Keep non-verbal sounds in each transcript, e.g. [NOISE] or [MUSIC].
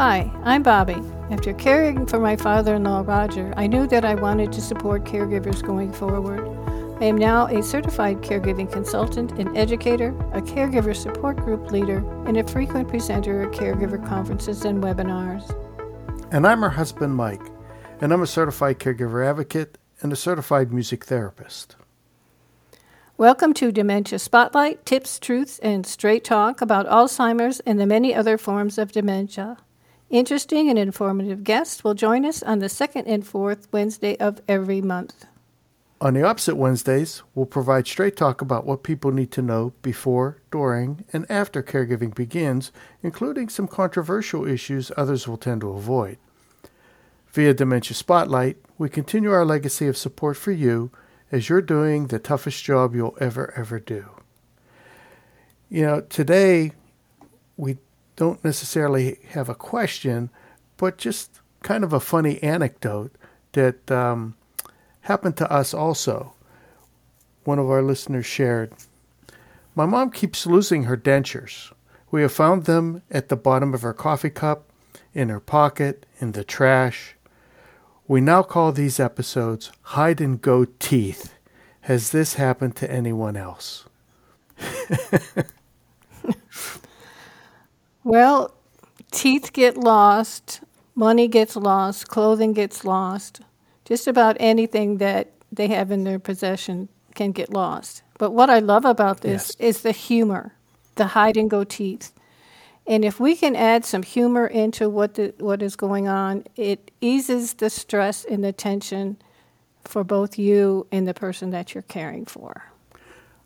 Hi, I'm Bobbi. After caring for my father in law, Roger, I knew that I wanted to support caregivers going forward. I am now a certified caregiving consultant and educator, a caregiver support group leader, and a frequent presenter at caregiver conferences and webinars. And I'm her husband, Mike, and I'm a certified caregiver advocate and a certified music therapist. Welcome to Dementia Spotlight Tips, Truths, and Straight Talk about Alzheimer's and the many other forms of dementia. Interesting and informative guests will join us on the second and fourth Wednesday of every month. On the opposite Wednesdays, we'll provide straight talk about what people need to know before, during, and after caregiving begins, including some controversial issues others will tend to avoid. Via Dementia Spotlight, we continue our legacy of support for you as you're doing the toughest job you'll ever, ever do. You know, today we don't necessarily have a question, but just kind of a funny anecdote that um, happened to us also. One of our listeners shared My mom keeps losing her dentures. We have found them at the bottom of her coffee cup, in her pocket, in the trash. We now call these episodes Hide and Go Teeth. Has this happened to anyone else? [LAUGHS] Well, teeth get lost, money gets lost, clothing gets lost. Just about anything that they have in their possession can get lost. But what I love about this Yes. is the humor, the hide and go teeth. And if we can add some humor into what the, what is going on, it eases the stress and the tension for both you and the person that you're caring for.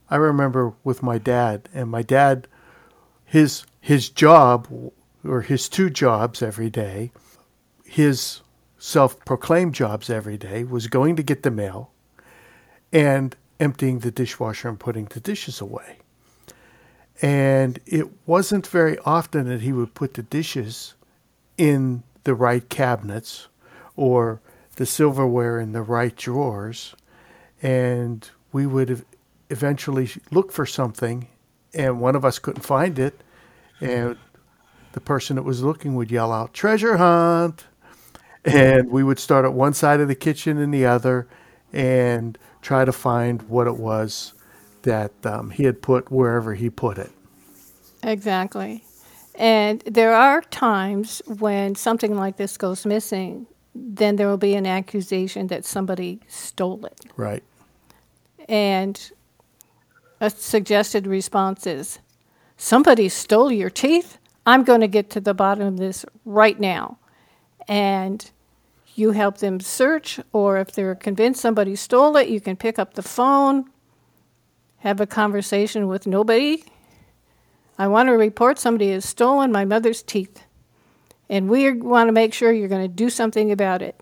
I remember with my dad, and my dad, his his job or his two jobs every day, his self-proclaimed jobs every day was going to get the mail and emptying the dishwasher and putting the dishes away. And it wasn't very often that he would put the dishes in the right cabinets or the silverware in the right drawers. And we would eventually look for something, and one of us couldn't find it. And the person that was looking would yell out, Treasure hunt! And we would start at one side of the kitchen and the other and try to find what it was that um, he had put wherever he put it. Exactly. And there are times when something like this goes missing, then there will be an accusation that somebody stole it. Right. And a suggested response is somebody stole your teeth? I'm going to get to the bottom of this right now. And you help them search, or if they're convinced somebody stole it, you can pick up the phone, have a conversation with nobody. I want to report somebody has stolen my mother's teeth. And we want to make sure you're going to do something about it.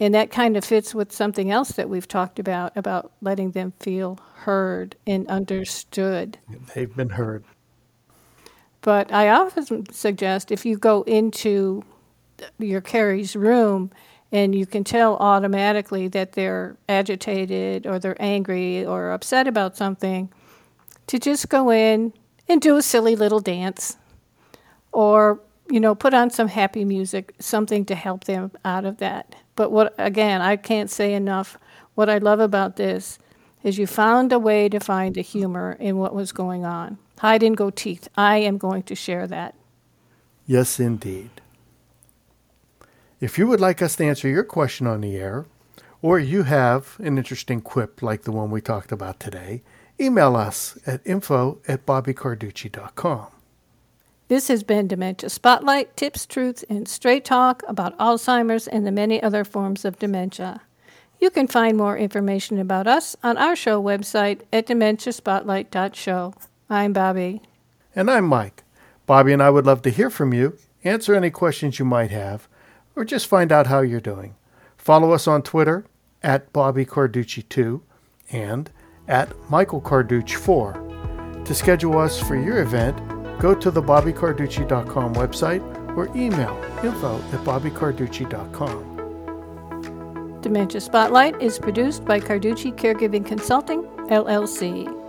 And that kind of fits with something else that we've talked about about letting them feel heard and understood. They've been heard. But I often suggest if you go into your caree's room and you can tell automatically that they're agitated or they're angry or upset about something, to just go in and do a silly little dance or you know put on some happy music something to help them out of that. But what again i can't say enough what i love about this is you found a way to find the humor in what was going on hide and go teeth i am going to share that Yes, indeed. If you would like us to answer your question on the air, or you have an interesting quip like the one we talked about today, email us at info at bobbicarducci.com. This has been Dementia Spotlight Tips, Truths, and Straight Talk about Alzheimer's and the many other forms of dementia. You can find more information about us on our show website at dementiaspotlight.show. I'm Bobbi. And I'm Mike. Bobbi and I would love to hear from you, answer any questions you might have, or just find out how you're doing. Follow us on Twitter at Bobbi Carducci2 and at Michael Carducci4. To schedule us for your event, go to the bobbicarducci.com website or email info at bobbicarducci.com. Dementia Spotlight is produced by Carducci Caregiving Consulting, LLC.